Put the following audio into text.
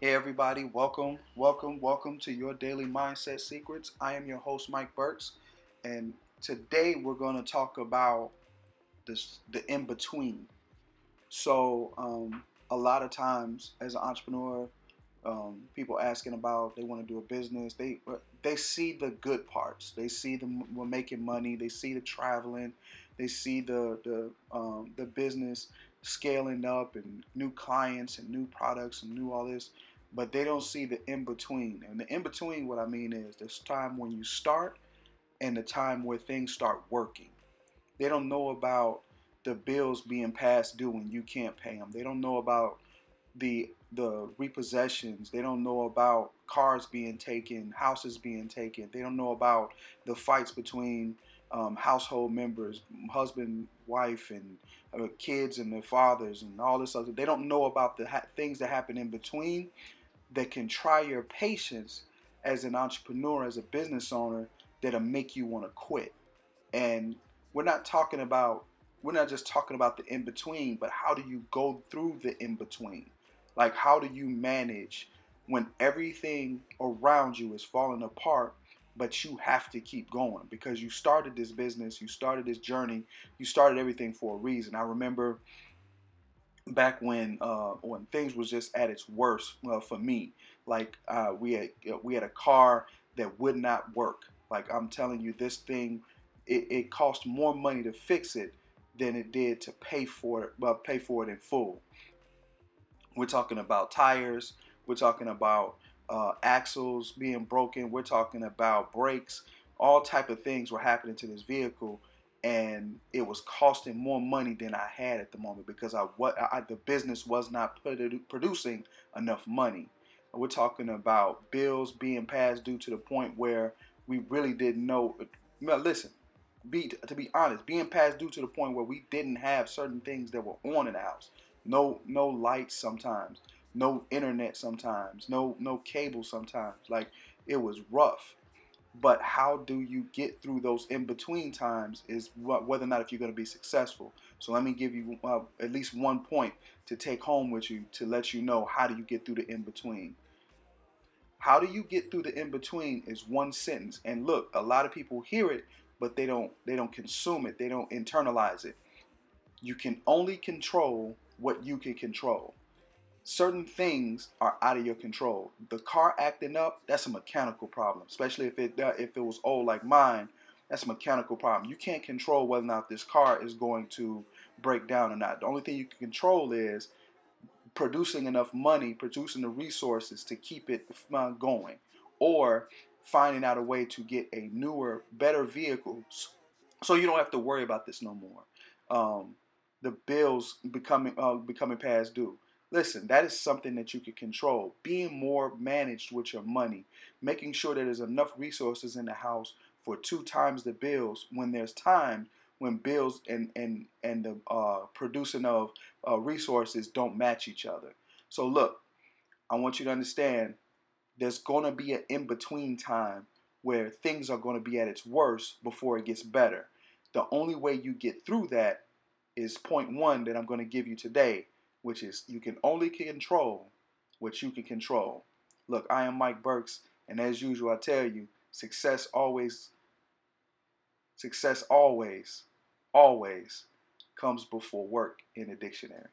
Hey everybody, welcome, welcome, welcome to your daily mindset secrets. I am your host Mike Burks, and today we're going to talk about this the in between. So, um, a lot of times as an entrepreneur, um, people asking about they want to do a business, they they see the good parts. They see them we're making money. They see the traveling. They see the the um, the business scaling up and new clients and new products and new all this but they don't see the in between. And the in between, what I mean is this time when you start and the time where things start working. They don't know about the bills being past due and you can't pay them. They don't know about the the repossessions. They don't know about cars being taken, houses being taken. They don't know about the fights between um, household members, husband, wife, and uh, kids and their fathers, and all this other. They don't know about the ha- things that happen in between that can try your patience as an entrepreneur, as a business owner, that'll make you want to quit. And we're not talking about, we're not just talking about the in between, but how do you go through the in between? Like, how do you manage when everything around you is falling apart, but you have to keep going because you started this business, you started this journey, you started everything for a reason. I remember back when uh, when things was just at its worst uh, for me. Like uh, we had we had a car that would not work. Like I'm telling you, this thing it, it cost more money to fix it than it did to pay for it. Well, pay for it in full. We're talking about tires. We're talking about uh, axles being broken. We're talking about brakes. All type of things were happening to this vehicle and was costing more money than I had at the moment because I what I, the business was not producing enough money. We're talking about bills being passed due to the point where we really didn't know. Listen, be to be honest, being passed due to the point where we didn't have certain things that were on in the house. No, no lights sometimes, no internet sometimes, no no cable sometimes. Like it was rough but how do you get through those in between times is whether or not if you're going to be successful. So let me give you uh, at least one point to take home with you to let you know how do you get through the in between. How do you get through the in between is one sentence. And look, a lot of people hear it, but they don't they don't consume it. They don't internalize it. You can only control what you can control certain things are out of your control. The car acting up, that's a mechanical problem, especially if it uh, if it was old like mine. That's a mechanical problem. You can't control whether or not this car is going to break down or not. The only thing you can control is producing enough money, producing the resources to keep it uh, going, or finding out a way to get a newer, better vehicle so you don't have to worry about this no more. Um, the bills becoming uh, becoming past due. Listen, that is something that you can control. Being more managed with your money, making sure that there's enough resources in the house for two times the bills when there's time when bills and and and the uh, producing of uh, resources don't match each other. So look, I want you to understand there's going to be an in between time where things are going to be at its worst before it gets better. The only way you get through that is point one that I'm going to give you today which is you can only control what you can control. Look, I am Mike Burks, and as usual, I tell you, success always, success always, always comes before work in the dictionary.